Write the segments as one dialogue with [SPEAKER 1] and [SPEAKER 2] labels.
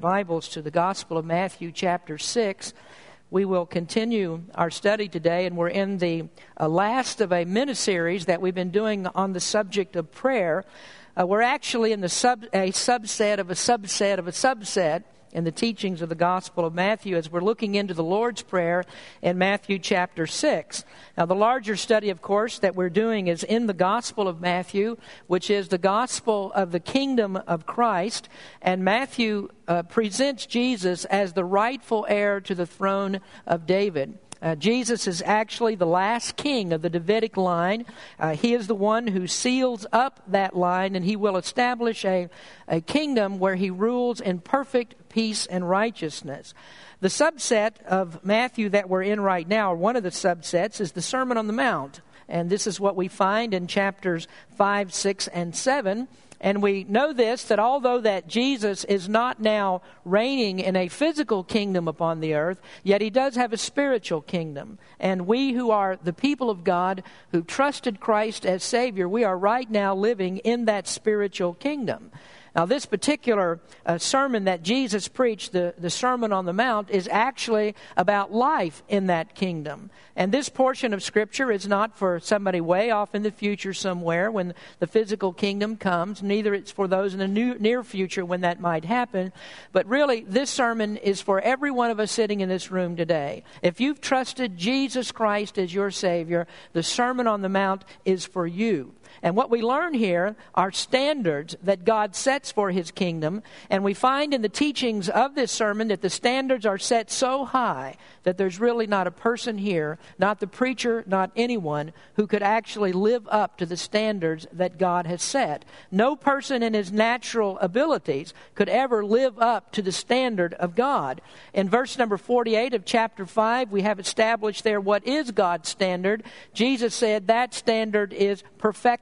[SPEAKER 1] Bibles to the Gospel of Matthew, chapter 6. We will continue our study today, and we're in the uh, last of a mini series that we've been doing on the subject of prayer. Uh, we're actually in the sub, a subset of a subset of a subset in the teachings of the Gospel of Matthew as we're looking into the Lord's Prayer in Matthew chapter 6. Now, the larger study, of course, that we're doing is in the Gospel of Matthew, which is the Gospel of the Kingdom of Christ. And Matthew uh, presents Jesus as the rightful heir to the throne of David. Uh, Jesus is actually the last king of the Davidic line. Uh, he is the one who seals up that line, and he will establish a, a kingdom where he rules in perfect peace and righteousness. The subset of Matthew that we're in right now, one of the subsets, is the Sermon on the Mount. And this is what we find in chapters 5, 6, and 7. And we know this that although that Jesus is not now reigning in a physical kingdom upon the earth, yet he does have a spiritual kingdom. And we who are the people of God who trusted Christ as Savior, we are right now living in that spiritual kingdom. Now, this particular uh, sermon that Jesus preached, the, the Sermon on the Mount, is actually about life in that kingdom. And this portion of Scripture is not for somebody way off in the future somewhere when the physical kingdom comes, neither it's for those in the new, near future when that might happen. But really, this sermon is for every one of us sitting in this room today. If you've trusted Jesus Christ as your Savior, the Sermon on the Mount is for you. And what we learn here are standards that God sets for his kingdom. And we find in the teachings of this sermon that the standards are set so high that there's really not a person here, not the preacher, not anyone, who could actually live up to the standards that God has set. No person in his natural abilities could ever live up to the standard of God. In verse number 48 of chapter 5, we have established there what is God's standard. Jesus said that standard is perfection.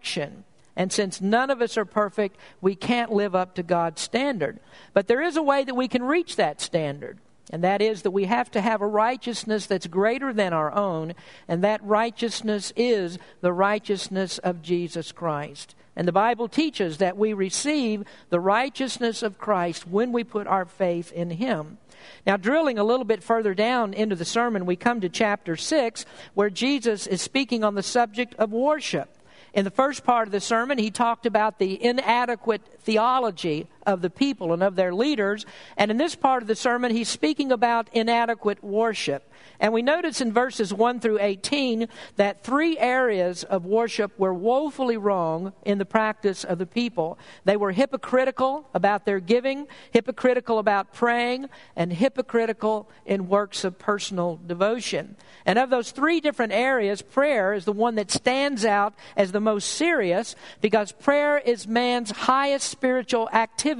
[SPEAKER 1] And since none of us are perfect, we can't live up to God's standard. But there is a way that we can reach that standard. And that is that we have to have a righteousness that's greater than our own, and that righteousness is the righteousness of Jesus Christ. And the Bible teaches that we receive the righteousness of Christ when we put our faith in Him. Now, drilling a little bit further down into the sermon, we come to chapter 6, where Jesus is speaking on the subject of worship. In the first part of the sermon, he talked about the inadequate theology of the people and of their leaders. And in this part of the sermon, he's speaking about inadequate worship. And we notice in verses 1 through 18 that three areas of worship were woefully wrong in the practice of the people. They were hypocritical about their giving, hypocritical about praying, and hypocritical in works of personal devotion. And of those three different areas, prayer is the one that stands out as the most serious because prayer is man's highest spiritual activity.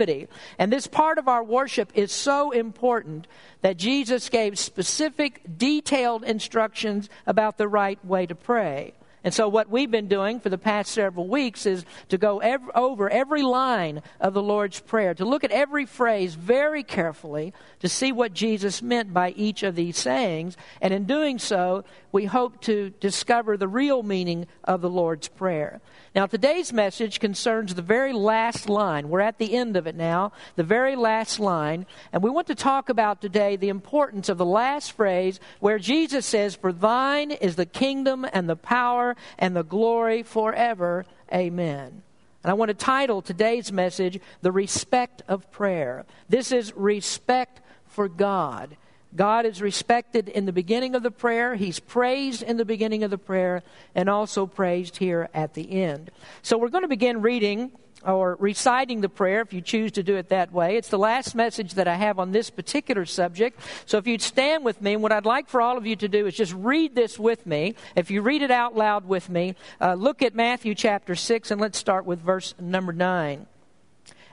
[SPEAKER 1] And this part of our worship is so important that Jesus gave specific, detailed instructions about the right way to pray. And so, what we've been doing for the past several weeks is to go over every line of the Lord's Prayer, to look at every phrase very carefully, to see what Jesus meant by each of these sayings. And in doing so, we hope to discover the real meaning of the Lord's Prayer. Now, today's message concerns the very last line. We're at the end of it now, the very last line. And we want to talk about today the importance of the last phrase where Jesus says, For thine is the kingdom and the power and the glory forever. Amen. And I want to title today's message, The Respect of Prayer. This is respect for God. God is respected in the beginning of the prayer. He's praised in the beginning of the prayer and also praised here at the end. So we're going to begin reading or reciting the prayer if you choose to do it that way. It's the last message that I have on this particular subject. So if you'd stand with me, what I'd like for all of you to do is just read this with me. If you read it out loud with me, uh, look at Matthew chapter 6 and let's start with verse number 9.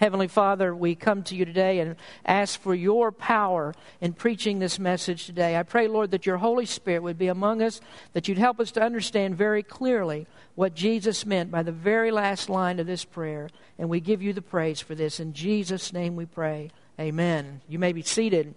[SPEAKER 1] Heavenly Father, we come to you today and ask for your power in preaching this message today. I pray, Lord, that your Holy Spirit would be among us, that you'd help us to understand very clearly what Jesus meant by the very last line of this prayer. And we give you the praise for this. In Jesus' name we pray. Amen. You may be seated.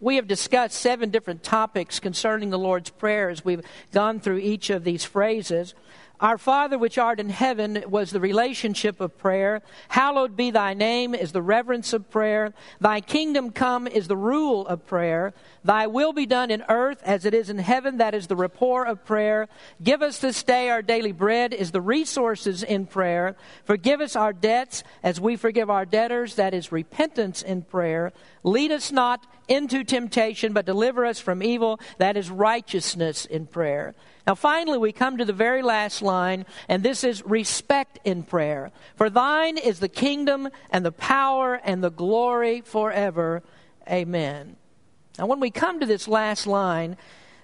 [SPEAKER 1] We have discussed seven different topics concerning the Lord's Prayer as we've gone through each of these phrases. Our Father which art in heaven was the relationship of prayer. Hallowed be thy name is the reverence of prayer. Thy kingdom come is the rule of prayer. Thy will be done in earth as it is in heaven. That is the rapport of prayer. Give us this day our daily bread is the resources in prayer. Forgive us our debts as we forgive our debtors. That is repentance in prayer. Lead us not into temptation, but deliver us from evil. That is righteousness in prayer. Now, finally, we come to the very last line, and this is respect in prayer. For thine is the kingdom and the power and the glory forever. Amen. Now, when we come to this last line,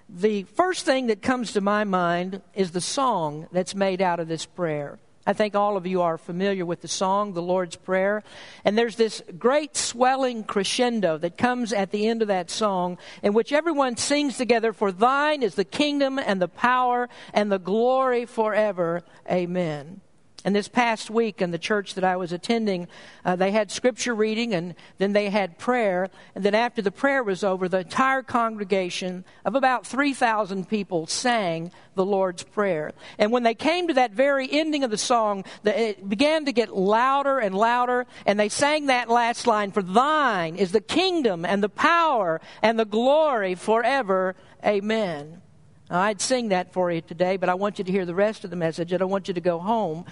[SPEAKER 1] the first thing that comes to my mind is the song that's made out of this prayer. I think all of you are familiar with the song, the Lord's Prayer. And there's this great swelling crescendo that comes at the end of that song, in which everyone sings together, For thine is the kingdom and the power and the glory forever. Amen. And this past week in the church that I was attending, uh, they had scripture reading and then they had prayer. And then after the prayer was over, the entire congregation of about 3,000 people sang the Lord's Prayer. And when they came to that very ending of the song, it began to get louder and louder. And they sang that last line For thine is the kingdom and the power and the glory forever. Amen. I'd sing that for you today, but I want you to hear the rest of the message. And I want you to go home.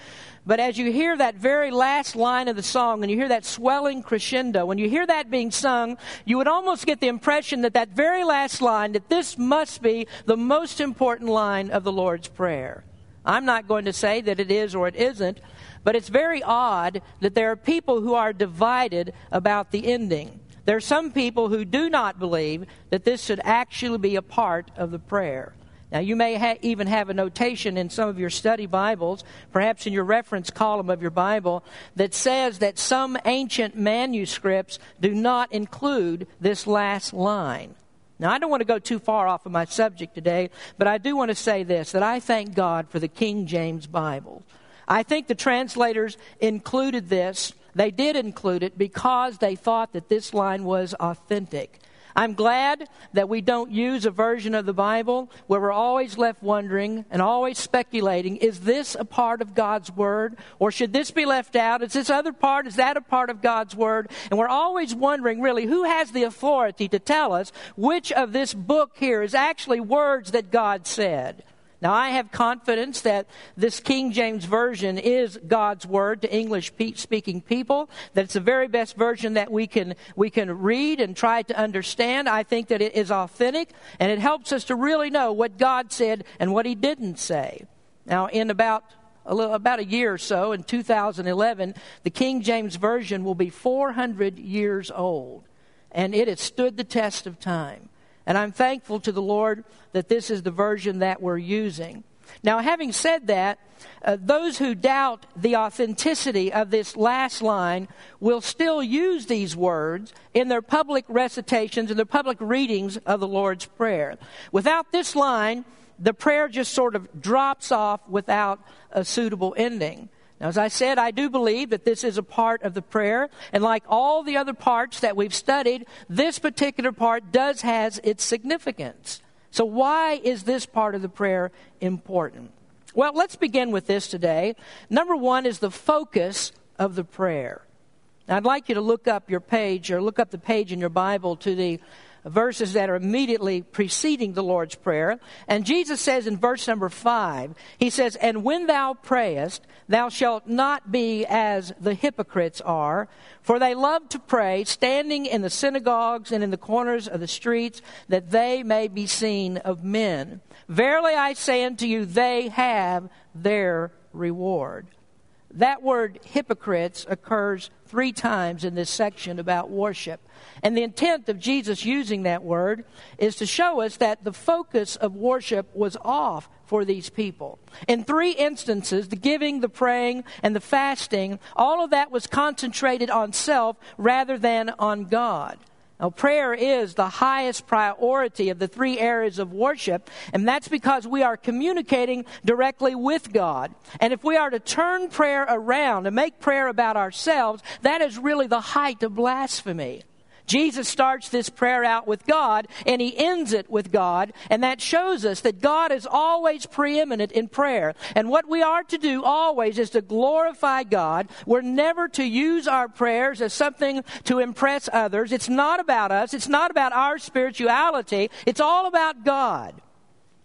[SPEAKER 1] But as you hear that very last line of the song and you hear that swelling crescendo, when you hear that being sung, you would almost get the impression that that very last line, that this must be the most important line of the Lord's Prayer. I'm not going to say that it is or it isn't, but it's very odd that there are people who are divided about the ending. There are some people who do not believe that this should actually be a part of the prayer. Now, you may ha- even have a notation in some of your study Bibles, perhaps in your reference column of your Bible, that says that some ancient manuscripts do not include this last line. Now, I don't want to go too far off of my subject today, but I do want to say this that I thank God for the King James Bible. I think the translators included this. They did include it because they thought that this line was authentic. I'm glad that we don't use a version of the Bible where we're always left wondering and always speculating is this a part of God's Word? Or should this be left out? Is this other part? Is that a part of God's Word? And we're always wondering really who has the authority to tell us which of this book here is actually words that God said. Now, I have confidence that this King James Version is God's Word to English speaking people, that it's the very best version that we can, we can read and try to understand. I think that it is authentic, and it helps us to really know what God said and what He didn't say. Now, in about a little, about a year or so, in 2011, the King James Version will be 400 years old, and it has stood the test of time. And I'm thankful to the Lord that this is the version that we're using. Now, having said that, uh, those who doubt the authenticity of this last line will still use these words in their public recitations and their public readings of the Lord's Prayer. Without this line, the prayer just sort of drops off without a suitable ending. Now, as I said, I do believe that this is a part of the prayer, and like all the other parts that we've studied, this particular part does has its significance. So, why is this part of the prayer important? Well, let's begin with this today. Number one is the focus of the prayer. Now, I'd like you to look up your page or look up the page in your Bible to the verses that are immediately preceding the Lord's Prayer. And Jesus says in verse number five, He says, And when thou prayest, thou shalt not be as the hypocrites are, for they love to pray, standing in the synagogues and in the corners of the streets, that they may be seen of men. Verily I say unto you, they have their reward. That word hypocrites occurs three times in this section about worship. And the intent of Jesus using that word is to show us that the focus of worship was off for these people. In three instances, the giving, the praying, and the fasting, all of that was concentrated on self rather than on God. Now, prayer is the highest priority of the three areas of worship, and that's because we are communicating directly with God. And if we are to turn prayer around and make prayer about ourselves, that is really the height of blasphemy. Jesus starts this prayer out with God and he ends it with God, and that shows us that God is always preeminent in prayer. And what we are to do always is to glorify God. We're never to use our prayers as something to impress others. It's not about us, it's not about our spirituality, it's all about God.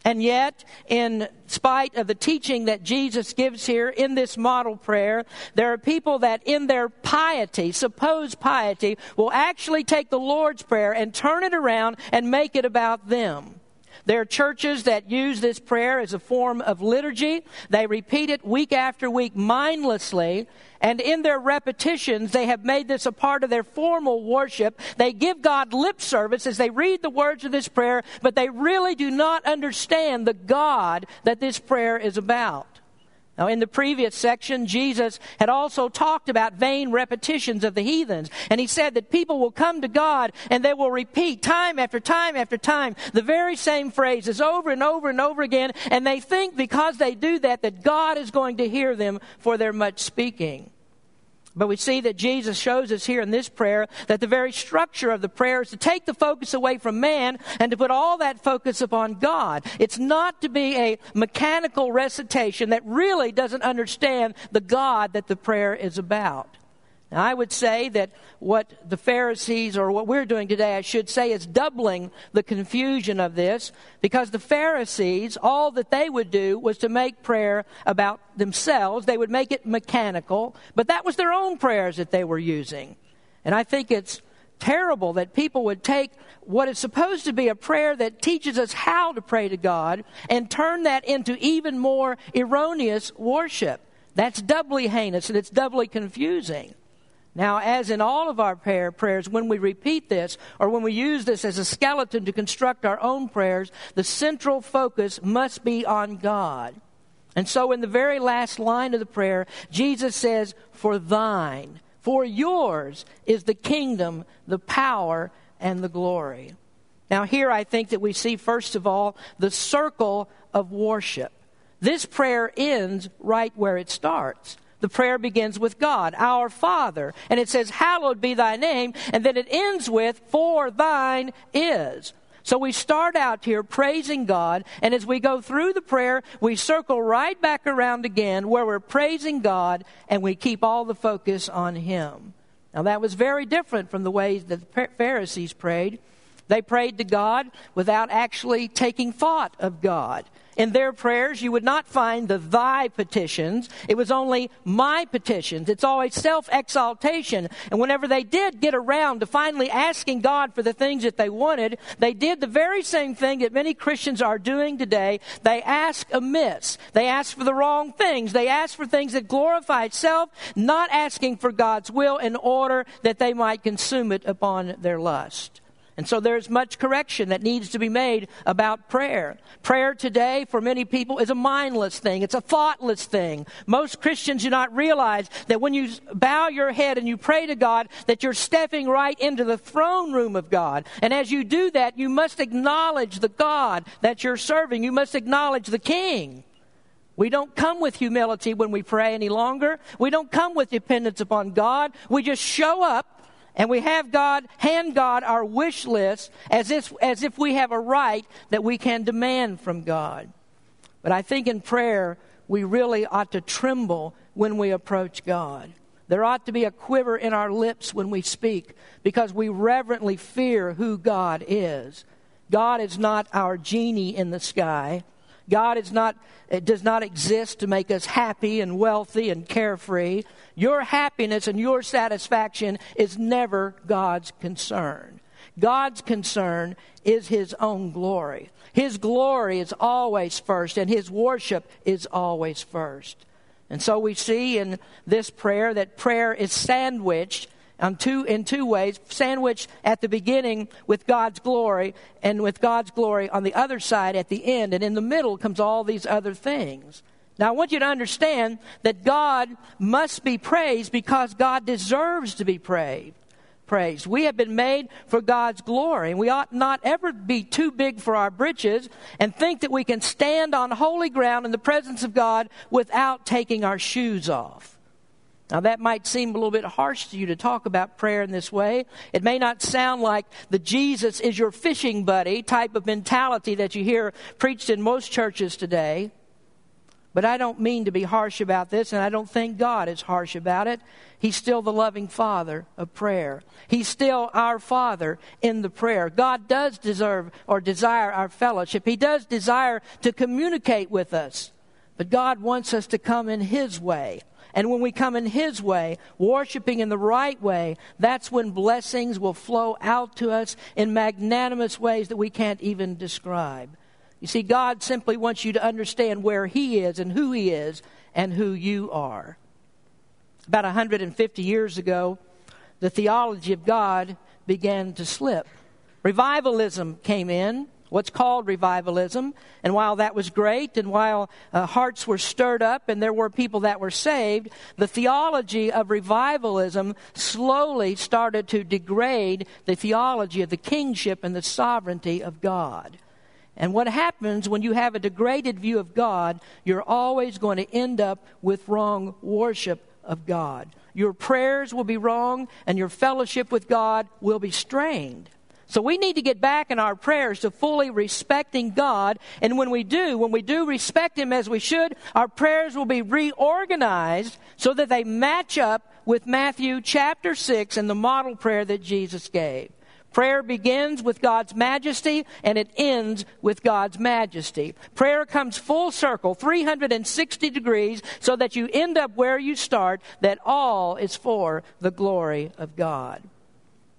[SPEAKER 1] And yet, in spite of the teaching that Jesus gives here in this model prayer, there are people that in their piety, supposed piety, will actually take the Lord's Prayer and turn it around and make it about them. There are churches that use this prayer as a form of liturgy. They repeat it week after week mindlessly. And in their repetitions, they have made this a part of their formal worship. They give God lip service as they read the words of this prayer, but they really do not understand the God that this prayer is about. Now, in the previous section, Jesus had also talked about vain repetitions of the heathens. And he said that people will come to God and they will repeat time after time after time the very same phrases over and over and over again. And they think because they do that, that God is going to hear them for their much speaking. But we see that Jesus shows us here in this prayer that the very structure of the prayer is to take the focus away from man and to put all that focus upon God. It's not to be a mechanical recitation that really doesn't understand the God that the prayer is about. Now, I would say that what the Pharisees, or what we're doing today, I should say, is doubling the confusion of this because the Pharisees, all that they would do was to make prayer about themselves. They would make it mechanical, but that was their own prayers that they were using. And I think it's terrible that people would take what is supposed to be a prayer that teaches us how to pray to God and turn that into even more erroneous worship. That's doubly heinous and it's doubly confusing. Now, as in all of our prayer, prayers, when we repeat this or when we use this as a skeleton to construct our own prayers, the central focus must be on God. And so, in the very last line of the prayer, Jesus says, For thine, for yours is the kingdom, the power, and the glory. Now, here I think that we see, first of all, the circle of worship. This prayer ends right where it starts. The prayer begins with God, our Father. And it says, Hallowed be thy name. And then it ends with, For thine is. So we start out here praising God, and as we go through the prayer, we circle right back around again where we're praising God and we keep all the focus on Him. Now that was very different from the ways that the Pharisees prayed. They prayed to God without actually taking thought of God. In their prayers, you would not find the thy petitions. It was only my petitions. It's always self exaltation. And whenever they did get around to finally asking God for the things that they wanted, they did the very same thing that many Christians are doing today. They ask amiss. They ask for the wrong things. They ask for things that glorify self, not asking for God's will in order that they might consume it upon their lust. And so there's much correction that needs to be made about prayer. Prayer today for many people is a mindless thing. It's a thoughtless thing. Most Christians do not realize that when you bow your head and you pray to God, that you're stepping right into the throne room of God. And as you do that, you must acknowledge the God that you're serving. You must acknowledge the King. We don't come with humility when we pray any longer. We don't come with dependence upon God. We just show up and we have God, hand God our wish list as if, as if we have a right that we can demand from God. But I think in prayer, we really ought to tremble when we approach God. There ought to be a quiver in our lips when we speak because we reverently fear who God is. God is not our genie in the sky. God is not, it does not exist to make us happy and wealthy and carefree. Your happiness and your satisfaction is never God's concern. God's concern is His own glory. His glory is always first, and His worship is always first. And so we see in this prayer that prayer is sandwiched on two, in two ways sandwiched at the beginning with God's glory, and with God's glory on the other side at the end. And in the middle comes all these other things. Now, I want you to understand that God must be praised because God deserves to be praised. Praised. We have been made for God's glory, and we ought not ever be too big for our britches and think that we can stand on holy ground in the presence of God without taking our shoes off. Now, that might seem a little bit harsh to you to talk about prayer in this way. It may not sound like the Jesus is your fishing buddy type of mentality that you hear preached in most churches today. But I don't mean to be harsh about this, and I don't think God is harsh about it. He's still the loving Father of prayer. He's still our Father in the prayer. God does deserve or desire our fellowship. He does desire to communicate with us. But God wants us to come in His way. And when we come in His way, worshiping in the right way, that's when blessings will flow out to us in magnanimous ways that we can't even describe. You see, God simply wants you to understand where He is and who He is and who you are. About 150 years ago, the theology of God began to slip. Revivalism came in what's called revivalism. And while that was great, and while uh, hearts were stirred up and there were people that were saved, the theology of revivalism slowly started to degrade the theology of the kingship and the sovereignty of God. And what happens when you have a degraded view of God, you're always going to end up with wrong worship of God. Your prayers will be wrong, and your fellowship with God will be strained. So we need to get back in our prayers to fully respecting God. And when we do, when we do respect Him as we should, our prayers will be reorganized so that they match up with Matthew chapter 6 and the model prayer that Jesus gave. Prayer begins with God's majesty and it ends with God's majesty. Prayer comes full circle, 360 degrees, so that you end up where you start, that all is for the glory of God.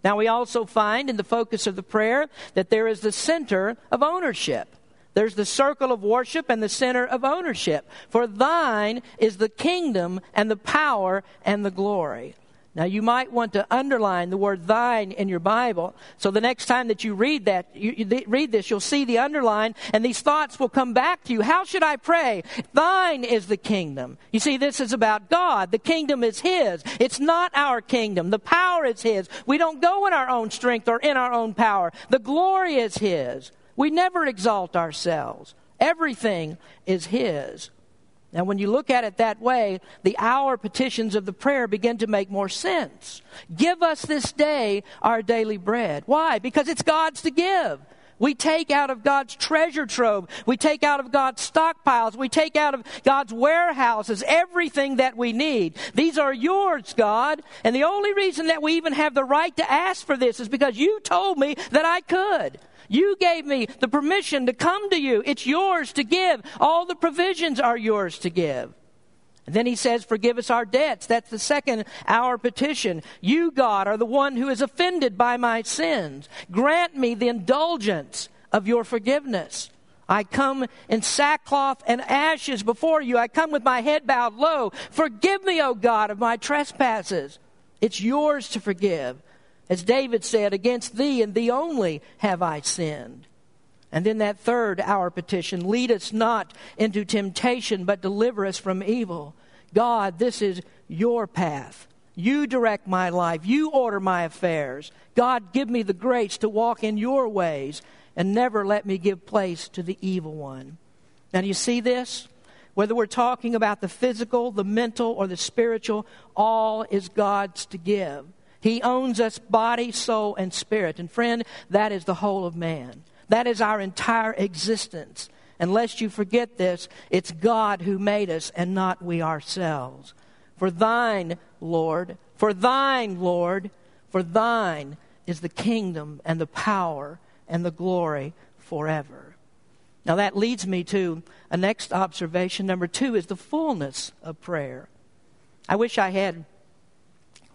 [SPEAKER 1] Now, we also find in the focus of the prayer that there is the center of ownership. There's the circle of worship and the center of ownership. For thine is the kingdom and the power and the glory. Now, you might want to underline the word thine in your Bible. So the next time that you read that, you, you read this, you'll see the underline, and these thoughts will come back to you. How should I pray? Thine is the kingdom. You see, this is about God. The kingdom is His. It's not our kingdom. The power is His. We don't go in our own strength or in our own power. The glory is His. We never exalt ourselves. Everything is His. Now, when you look at it that way, the our petitions of the prayer begin to make more sense. Give us this day our daily bread. Why? Because it's God's to give. We take out of God's treasure trove. We take out of God's stockpiles. We take out of God's warehouses everything that we need. These are yours, God. And the only reason that we even have the right to ask for this is because you told me that I could. You gave me the permission to come to you. It's yours to give. All the provisions are yours to give. Then he says, Forgive us our debts. That's the second our petition. You, God, are the one who is offended by my sins. Grant me the indulgence of your forgiveness. I come in sackcloth and ashes before you. I come with my head bowed low. Forgive me, O God, of my trespasses. It's yours to forgive. As David said, Against thee and thee only have I sinned. And then that third, our petition lead us not into temptation, but deliver us from evil. God, this is your path. You direct my life. You order my affairs. God, give me the grace to walk in your ways and never let me give place to the evil one. Now, do you see this? Whether we're talking about the physical, the mental, or the spiritual, all is God's to give. He owns us body, soul, and spirit. And friend, that is the whole of man. That is our entire existence. Unless you forget this, it's God who made us and not we ourselves. For thine, Lord, for thine, Lord, for thine is the kingdom and the power and the glory forever. Now that leads me to a next observation. Number two is the fullness of prayer. I wish I had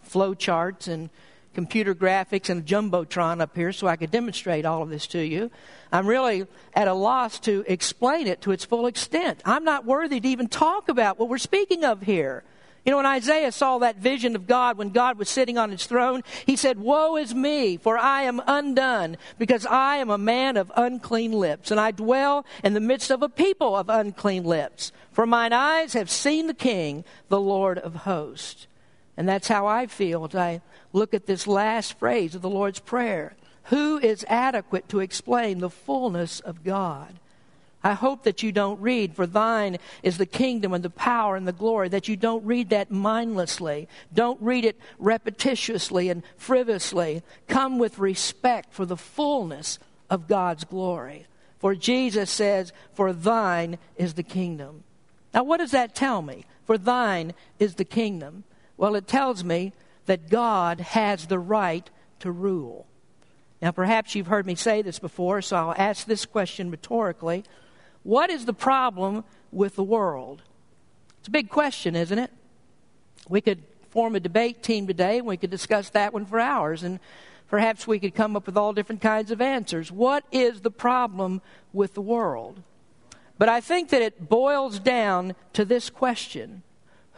[SPEAKER 1] flow charts and computer graphics and a jumbotron up here so I could demonstrate all of this to you. I'm really at a loss to explain it to its full extent. I'm not worthy to even talk about what we're speaking of here. You know, when Isaiah saw that vision of God when God was sitting on his throne, he said, Woe is me, for I am undone, because I am a man of unclean lips, and I dwell in the midst of a people of unclean lips. For mine eyes have seen the King, the Lord of hosts. And that's how I feel as I look at this last phrase of the Lord's Prayer. Who is adequate to explain the fullness of God? I hope that you don't read, for thine is the kingdom and the power and the glory, that you don't read that mindlessly. Don't read it repetitiously and frivolously. Come with respect for the fullness of God's glory. For Jesus says, For thine is the kingdom. Now, what does that tell me? For thine is the kingdom. Well, it tells me that God has the right to rule. Now, perhaps you've heard me say this before, so I'll ask this question rhetorically. What is the problem with the world? It's a big question, isn't it? We could form a debate team today and we could discuss that one for hours, and perhaps we could come up with all different kinds of answers. What is the problem with the world? But I think that it boils down to this question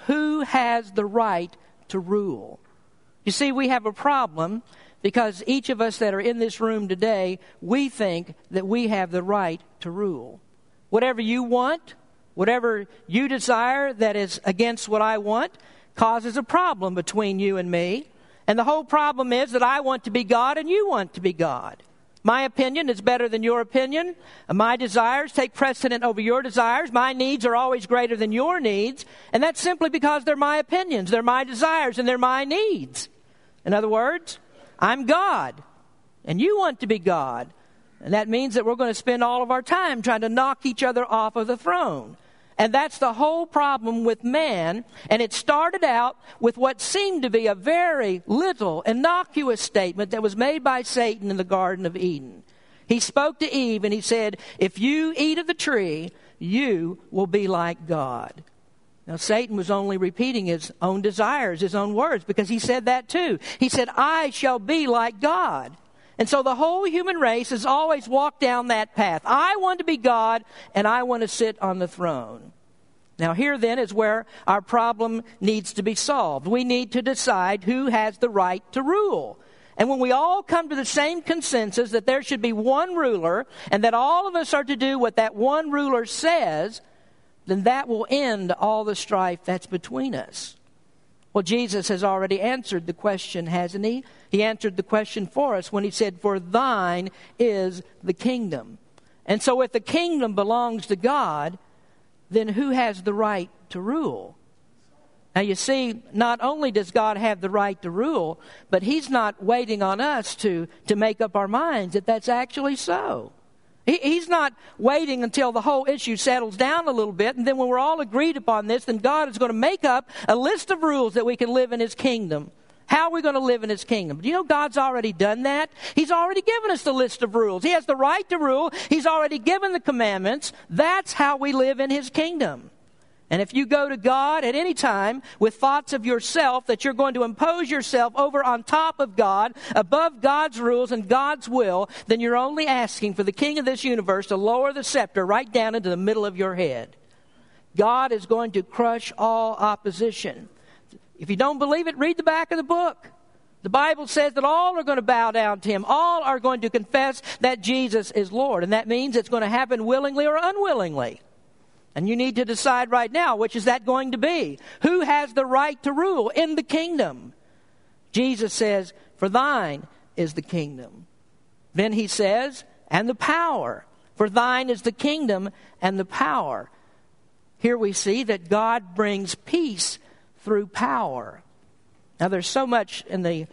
[SPEAKER 1] Who has the right to rule? You see, we have a problem because each of us that are in this room today, we think that we have the right to rule whatever you want, whatever you desire that is against what I want, causes a problem between you and me. And the whole problem is that I want to be God and you want to be God. My opinion is better than your opinion. My desires take precedent over your desires. My needs are always greater than your needs. And that's simply because they're my opinions, they're my desires, and they're my needs. In other words, I'm God, and you want to be God. And that means that we're going to spend all of our time trying to knock each other off of the throne. And that's the whole problem with man. And it started out with what seemed to be a very little, innocuous statement that was made by Satan in the Garden of Eden. He spoke to Eve and he said, If you eat of the tree, you will be like God. Now, Satan was only repeating his own desires, his own words, because he said that too. He said, I shall be like God. And so the whole human race has always walked down that path. I want to be God and I want to sit on the throne. Now, here then is where our problem needs to be solved. We need to decide who has the right to rule. And when we all come to the same consensus that there should be one ruler and that all of us are to do what that one ruler says, then that will end all the strife that's between us. Well, Jesus has already answered the question, hasn't he? He answered the question for us when he said, For thine is the kingdom. And so, if the kingdom belongs to God, then who has the right to rule? Now, you see, not only does God have the right to rule, but He's not waiting on us to, to make up our minds that that's actually so. He, he's not waiting until the whole issue settles down a little bit, and then when we're all agreed upon this, then God is going to make up a list of rules that we can live in His kingdom. How are we going to live in His kingdom? Do you know God's already done that? He's already given us the list of rules. He has the right to rule. He's already given the commandments. That's how we live in His kingdom. And if you go to God at any time with thoughts of yourself that you're going to impose yourself over on top of God, above God's rules and God's will, then you're only asking for the King of this universe to lower the scepter right down into the middle of your head. God is going to crush all opposition. If you don't believe it, read the back of the book. The Bible says that all are going to bow down to him. All are going to confess that Jesus is Lord. And that means it's going to happen willingly or unwillingly. And you need to decide right now which is that going to be? Who has the right to rule in the kingdom? Jesus says, For thine is the kingdom. Then he says, And the power. For thine is the kingdom and the power. Here we see that God brings peace through power. Now, there's so much in the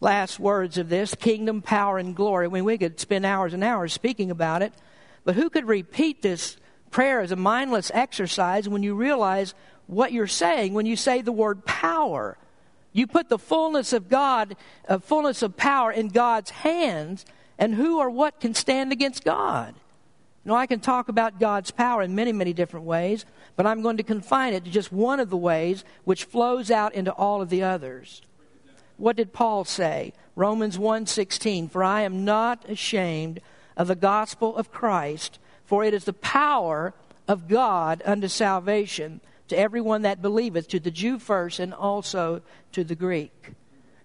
[SPEAKER 1] last words of this kingdom, power, and glory. I mean, we could spend hours and hours speaking about it. But who could repeat this prayer is a mindless exercise when you realize what you're saying when you say the word power. You put the fullness of God, a fullness of power in God's hands, and who or what can stand against God? Now, I can talk about God's power in many, many different ways, but I'm going to confine it to just one of the ways which flows out into all of the others. what did Paul say? Romans 1:16, "For I am not ashamed of the gospel of Christ, for it is the power of God unto salvation to everyone that believeth, to the Jew first and also to the Greek."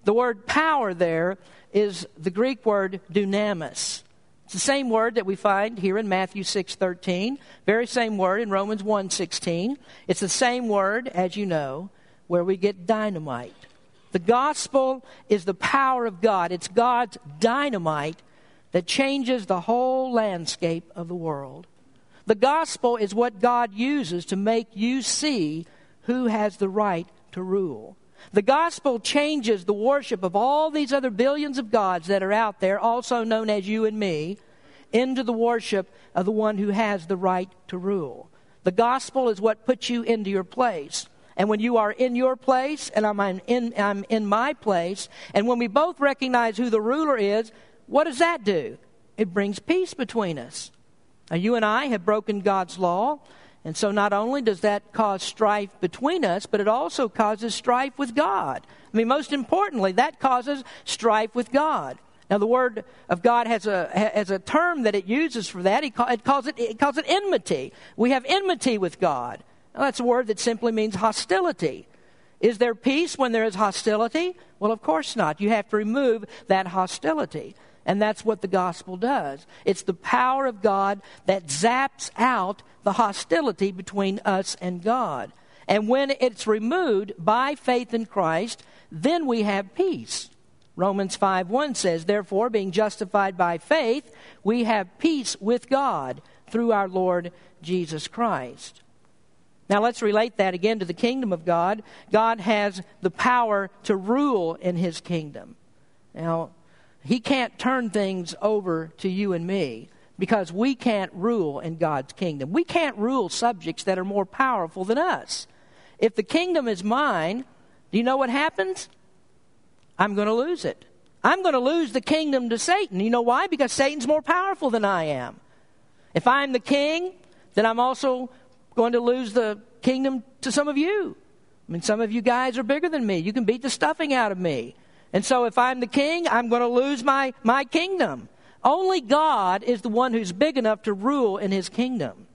[SPEAKER 1] The word power there is the Greek word dunamis. It's the same word that we find here in Matthew 6:13, very same word in Romans 1:16. It's the same word as you know where we get dynamite. The gospel is the power of God. It's God's dynamite that changes the whole landscape of the world. The gospel is what God uses to make you see who has the right to rule. The gospel changes the worship of all these other billions of gods that are out there, also known as you and me, into the worship of the one who has the right to rule. The gospel is what puts you into your place. And when you are in your place and I'm in, I'm in my place, and when we both recognize who the ruler is, what does that do? It brings peace between us. Now, you and I have broken God's law. And so not only does that cause strife between us, but it also causes strife with God. I mean, most importantly, that causes strife with God. Now, the Word of God has a, has a term that it uses for that. It, calls it, it calls it enmity. We have enmity with God. Now, that's a word that simply means hostility. Is there peace when there is hostility? Well, of course not. You have to remove that hostility. And that's what the gospel does. It's the power of God that zaps out the hostility between us and God. And when it's removed by faith in Christ, then we have peace. Romans 5 1 says, Therefore, being justified by faith, we have peace with God through our Lord Jesus Christ. Now let's relate that again to the kingdom of God. God has the power to rule in his kingdom. Now, he can't turn things over to you and me because we can't rule in God's kingdom. We can't rule subjects that are more powerful than us. If the kingdom is mine, do you know what happens? I'm going to lose it. I'm going to lose the kingdom to Satan. You know why? Because Satan's more powerful than I am. If I'm the king, then I'm also going to lose the kingdom to some of you. I mean, some of you guys are bigger than me. You can beat the stuffing out of me. And so if I'm the king, I'm going to lose my, my kingdom. Only God is the one who's big enough to rule in his kingdom.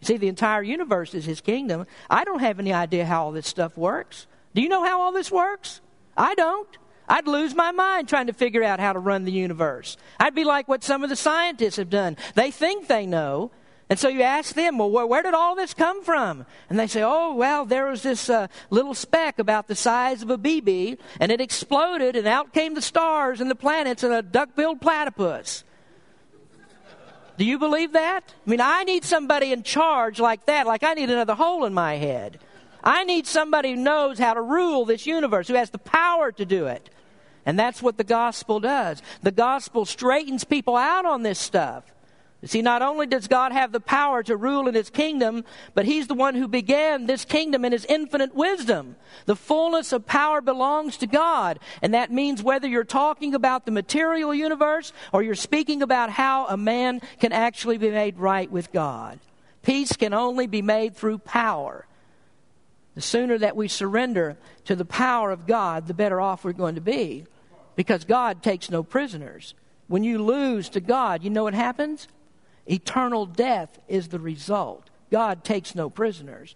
[SPEAKER 1] See, the entire universe is his kingdom. I don't have any idea how all this stuff works. Do you know how all this works? I don't. I'd lose my mind trying to figure out how to run the universe. I'd be like what some of the scientists have done. They think they know, and so you ask them, well, where, did all this come from? And they say, oh, well, there was this uh, little speck about the size of a BB, and it exploded, and out came the stars and the planets and a duck billed platypus. Do you believe that? I mean, I need somebody in charge like that, like I need another hole in my head. I need somebody who knows how to rule this universe, who has the power to do it. And that's what the gospel does. The gospel straightens people out on this stuff. See, not only does God have the power to rule in his kingdom, but he's the one who began this kingdom in his infinite wisdom. The fullness of power belongs to God. And that means whether you're talking about the material universe or you're speaking about how a man can actually be made right with God. Peace can only be made through power. The sooner that we surrender to the power of God, the better off we're going to be. Because God takes no prisoners. When you lose to God, you know what happens? Eternal death is the result. God takes no prisoners.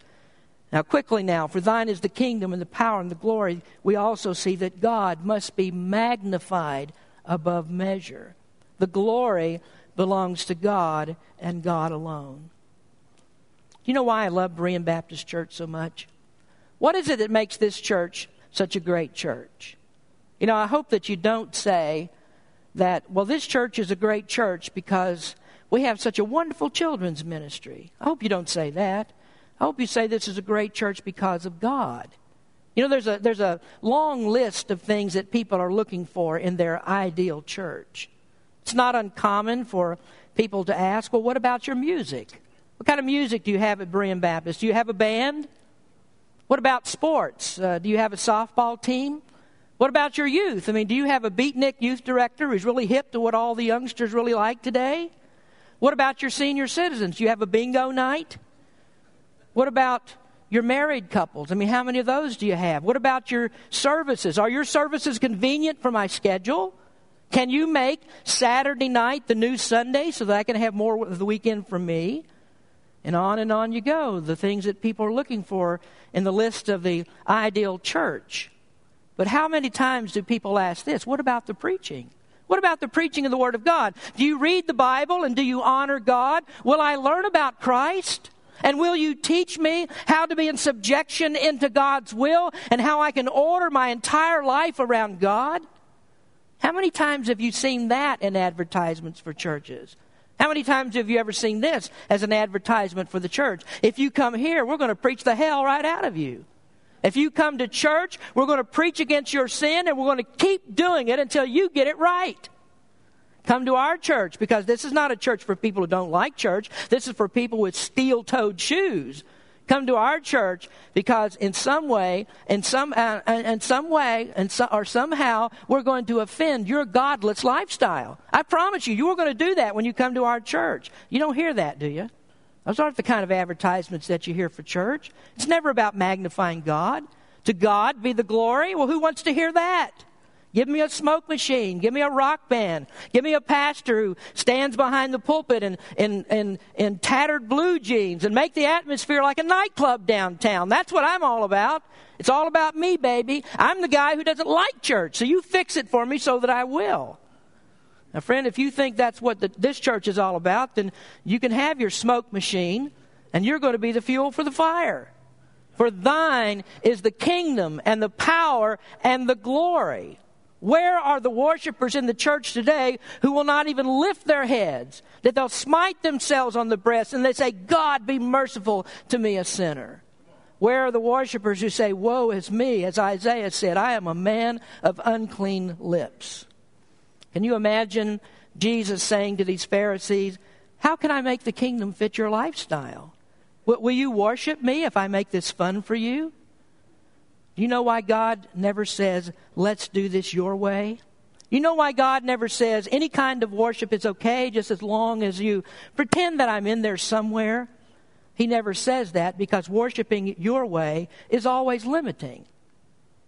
[SPEAKER 1] Now, quickly now, for thine is the kingdom and the power and the glory, we also see that God must be magnified above measure. The glory belongs to God and God alone. You know why I love Berean Baptist Church so much? What is it that makes this church such a great church? You know, I hope that you don't say that, well, this church is a great church because we have such a wonderful children's ministry. I hope you don't say that. I hope you say this is a great church because of God. You know, there's a, there's a long list of things that people are looking for in their ideal church. It's not uncommon for people to ask, well, what about your music? What kind of music do you have at Berean Baptist? Do you have a band? What about sports? Uh, do you have a softball team? What about your youth? I mean, do you have a beatnik youth director who's really hip to what all the youngsters really like today? What about your senior citizens? You have a bingo night? What about your married couples? I mean, how many of those do you have? What about your services? Are your services convenient for my schedule? Can you make Saturday night the new Sunday so that I can have more of the weekend for me? And on and on you go, the things that people are looking for in the list of the ideal church. But how many times do people ask this? What about the preaching? What about the preaching of the Word of God? Do you read the Bible and do you honor God? Will I learn about Christ? And will you teach me how to be in subjection into God's will and how I can order my entire life around God? How many times have you seen that in advertisements for churches? How many times have you ever seen this as an advertisement for the church? If you come here, we're going to preach the hell right out of you. If you come to church, we're going to preach against your sin and we're going to keep doing it until you get it right. Come to our church because this is not a church for people who don't like church. This is for people with steel toed shoes come to our church because in some way, in some, uh, in some way, and so, or somehow, we're going to offend your godless lifestyle. I promise you, you are going to do that when you come to our church. You don't hear that, do you? Those aren't the kind of advertisements that you hear for church. It's never about magnifying God. To God be the glory. Well, who wants to hear that? Give me a smoke machine. Give me a rock band. Give me a pastor who stands behind the pulpit in, in, in, in tattered blue jeans and make the atmosphere like a nightclub downtown. That's what I'm all about. It's all about me, baby. I'm the guy who doesn't like church, so you fix it for me so that I will. Now, friend, if you think that's what the, this church is all about, then you can have your smoke machine and you're going to be the fuel for the fire. For thine is the kingdom and the power and the glory. Where are the worshipers in the church today who will not even lift their heads? That they'll smite themselves on the breast and they say, God, be merciful to me, a sinner. Where are the worshipers who say, Woe is me, as Isaiah said, I am a man of unclean lips? Can you imagine Jesus saying to these Pharisees, How can I make the kingdom fit your lifestyle? Will you worship me if I make this fun for you? Do you know why God never says, let's do this your way? You know why God never says any kind of worship is okay just as long as you pretend that I'm in there somewhere? He never says that because worshiping your way is always limiting.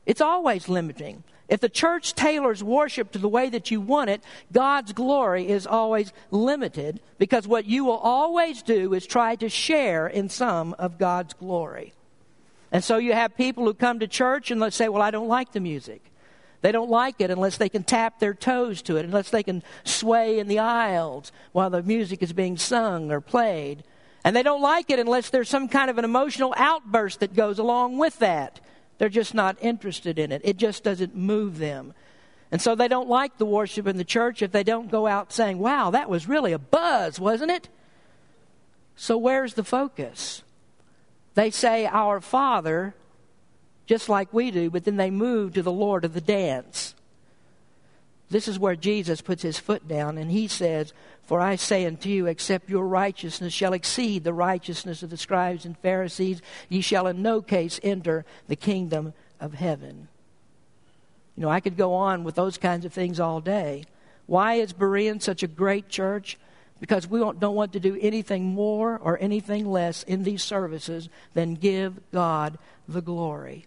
[SPEAKER 1] It's always limiting. If the church tailors worship to the way that you want it, God's glory is always limited because what you will always do is try to share in some of God's glory. And so you have people who come to church and let's say, well, I don't like the music. They don't like it unless they can tap their toes to it, unless they can sway in the aisles while the music is being sung or played. And they don't like it unless there's some kind of an emotional outburst that goes along with that. They're just not interested in it. It just doesn't move them. And so they don't like the worship in the church if they don't go out saying, wow, that was really a buzz, wasn't it? So where's the focus? They say, Our Father, just like we do, but then they move to the Lord of the dance. This is where Jesus puts his foot down and he says, For I say unto you, except your righteousness shall exceed the righteousness of the scribes and Pharisees, ye shall in no case enter the kingdom of heaven. You know, I could go on with those kinds of things all day. Why is Berean such a great church? because we don't want to do anything more or anything less in these services than give God the glory.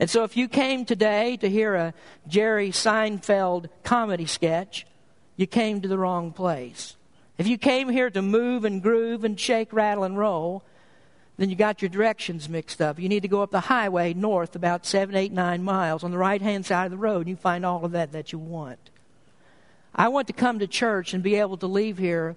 [SPEAKER 1] And so if you came today to hear a Jerry Seinfeld comedy sketch, you came to the wrong place. If you came here to move and groove and shake, rattle, and roll, then you got your directions mixed up. You need to go up the highway north about seven, eight, nine miles on the right hand side of the road, and you find all of that that you want. I want to come to church and be able to leave here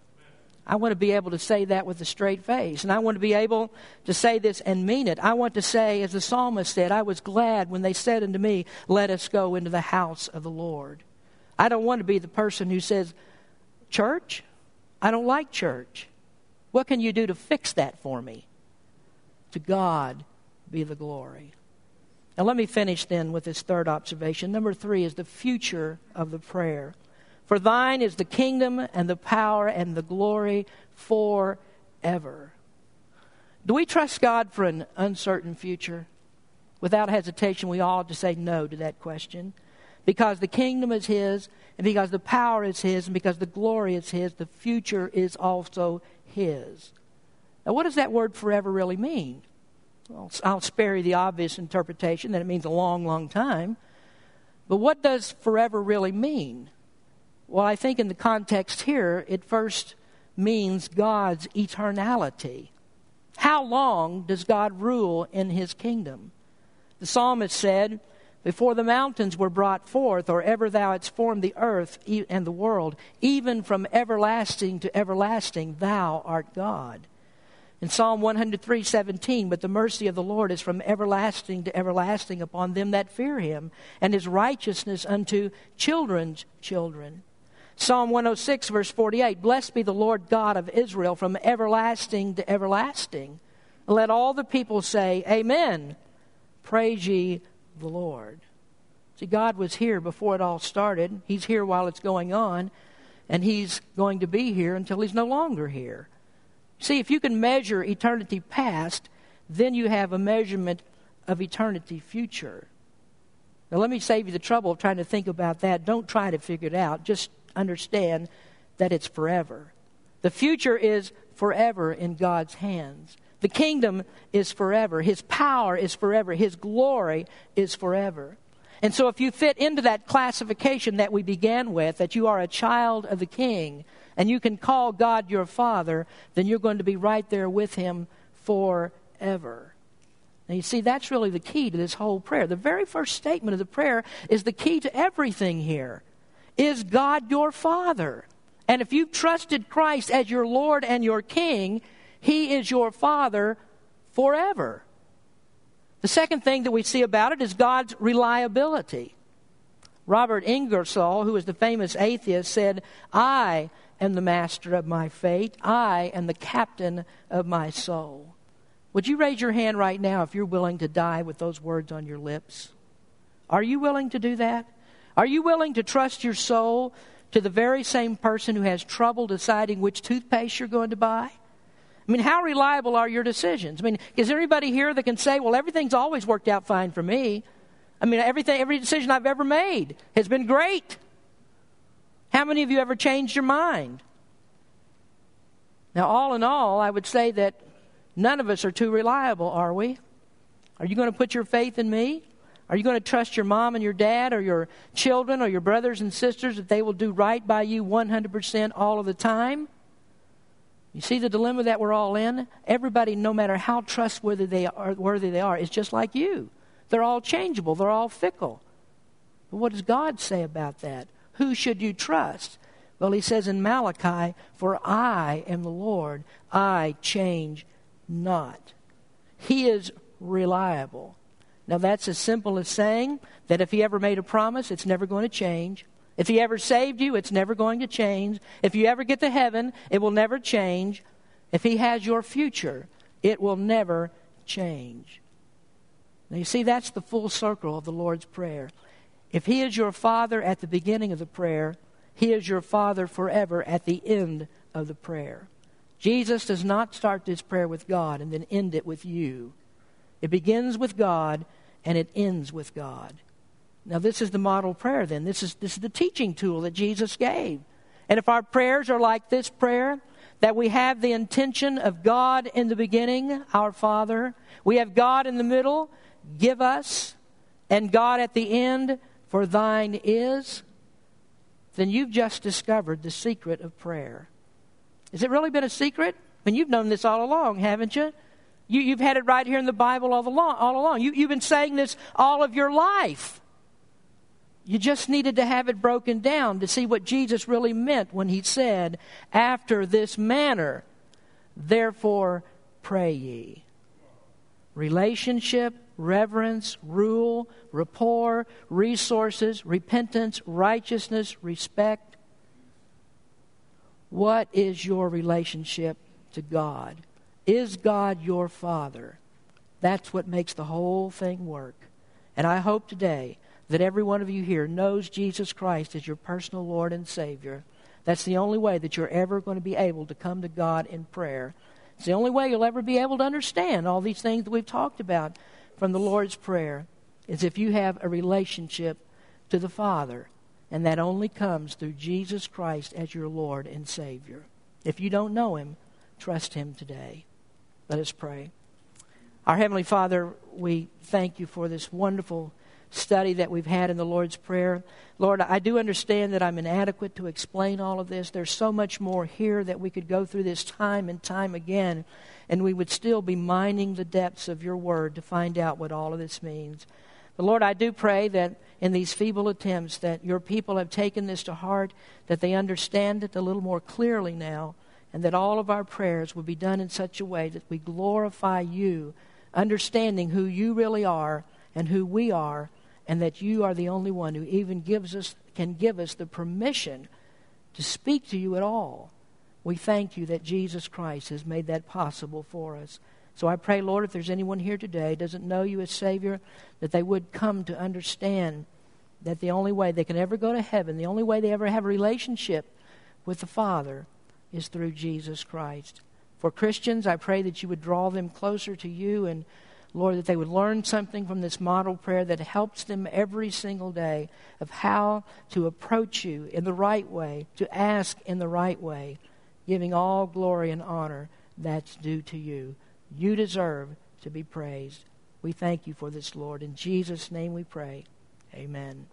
[SPEAKER 1] I want to be able to say that with a straight face. And I want to be able to say this and mean it. I want to say, as the psalmist said, I was glad when they said unto me, Let us go into the house of the Lord. I don't want to be the person who says, Church? I don't like church. What can you do to fix that for me? To God be the glory. Now, let me finish then with this third observation. Number three is the future of the prayer. For thine is the kingdom and the power and the glory forever. Do we trust God for an uncertain future? Without hesitation, we all have to say no to that question. Because the kingdom is His, and because the power is His, and because the glory is His, the future is also His. Now, what does that word forever really mean? Well, I'll spare you the obvious interpretation that it means a long, long time. But what does forever really mean? Well, I think in the context here, it first means God's eternality. How long does God rule in his kingdom? The psalmist said, Before the mountains were brought forth, or ever thou hadst formed the earth and the world, even from everlasting to everlasting, thou art God. In Psalm 103 17, but the mercy of the Lord is from everlasting to everlasting upon them that fear him, and his righteousness unto children's children. Psalm 106, verse 48 Blessed be the Lord God of Israel from everlasting to everlasting. Let all the people say, Amen. Praise ye the Lord. See, God was here before it all started. He's here while it's going on, and He's going to be here until He's no longer here. See, if you can measure eternity past, then you have a measurement of eternity future. Now, let me save you the trouble of trying to think about that. Don't try to figure it out. Just understand that it's forever. The future is forever in God's hands. The kingdom is forever. His power is forever. His glory is forever. And so, if you fit into that classification that we began with, that you are a child of the king, and you can call God your Father, then you're going to be right there with Him forever. Now, you see, that's really the key to this whole prayer. The very first statement of the prayer is the key to everything here. Is God your Father? And if you've trusted Christ as your Lord and your King, He is your Father forever. The second thing that we see about it is God's reliability. Robert Ingersoll, who was the famous atheist, said, I am the master of my fate. I am the captain of my soul. Would you raise your hand right now if you're willing to die with those words on your lips? Are you willing to do that? Are you willing to trust your soul to the very same person who has trouble deciding which toothpaste you're going to buy? I mean, how reliable are your decisions? I mean, is there anybody here that can say, well, everything's always worked out fine for me? I mean, everything, every decision I've ever made has been great. How many of you ever changed your mind? Now, all in all, I would say that none of us are too reliable, are we? Are you going to put your faith in me? Are you going to trust your mom and your dad or your children or your brothers and sisters that they will do right by you 100% all of the time? You see the dilemma that we're all in? Everybody, no matter how trustworthy they are, worthy they are, is just like you. They're all changeable, they're all fickle. But what does God say about that? Who should you trust? Well, he says in Malachi, For I am the Lord, I change not. He is reliable. Now, that's as simple as saying that if he ever made a promise, it's never going to change. If he ever saved you, it's never going to change. If you ever get to heaven, it will never change. If he has your future, it will never change. Now, you see, that's the full circle of the Lord's Prayer. If He is your Father at the beginning of the prayer, He is your Father forever at the end of the prayer. Jesus does not start this prayer with God and then end it with you. It begins with God and it ends with God. Now, this is the model prayer, then. This is, this is the teaching tool that Jesus gave. And if our prayers are like this prayer, that we have the intention of God in the beginning, our Father, we have God in the middle, give us, and God at the end, for thine is, then you've just discovered the secret of prayer. Has it really been a secret? I mean, you've known this all along, haven't you? You have had it right here in the Bible all along. All along. You, you've been saying this all of your life. You just needed to have it broken down to see what Jesus really meant when he said, After this manner, therefore pray ye. Relationship, reverence, rule, rapport, resources, repentance, righteousness, respect. What is your relationship to God? Is God your Father? That's what makes the whole thing work. And I hope today that every one of you here knows Jesus Christ as your personal Lord and Savior. That's the only way that you're ever going to be able to come to God in prayer. It's the only way you'll ever be able to understand all these things that we've talked about from the Lord's Prayer, is if you have a relationship to the Father. And that only comes through Jesus Christ as your Lord and Savior. If you don't know Him, trust Him today. Let us pray. Our Heavenly Father, we thank you for this wonderful study that we've had in the Lord's Prayer. Lord, I do understand that I'm inadequate to explain all of this. There's so much more here that we could go through this time and time again, and we would still be mining the depths of your word to find out what all of this means. But Lord, I do pray that in these feeble attempts that your people have taken this to heart, that they understand it a little more clearly now, and that all of our prayers will be done in such a way that we glorify you understanding who you really are and who we are, and that you are the only one who even gives us can give us the permission to speak to you at all. We thank you that Jesus Christ has made that possible for us. So I pray, Lord, if there's anyone here today doesn't know you as Savior, that they would come to understand that the only way they can ever go to heaven, the only way they ever have a relationship with the Father, is through Jesus Christ. For Christians, I pray that you would draw them closer to you and, Lord, that they would learn something from this model prayer that helps them every single day of how to approach you in the right way, to ask in the right way, giving all glory and honor that's due to you. You deserve to be praised. We thank you for this, Lord. In Jesus' name we pray. Amen.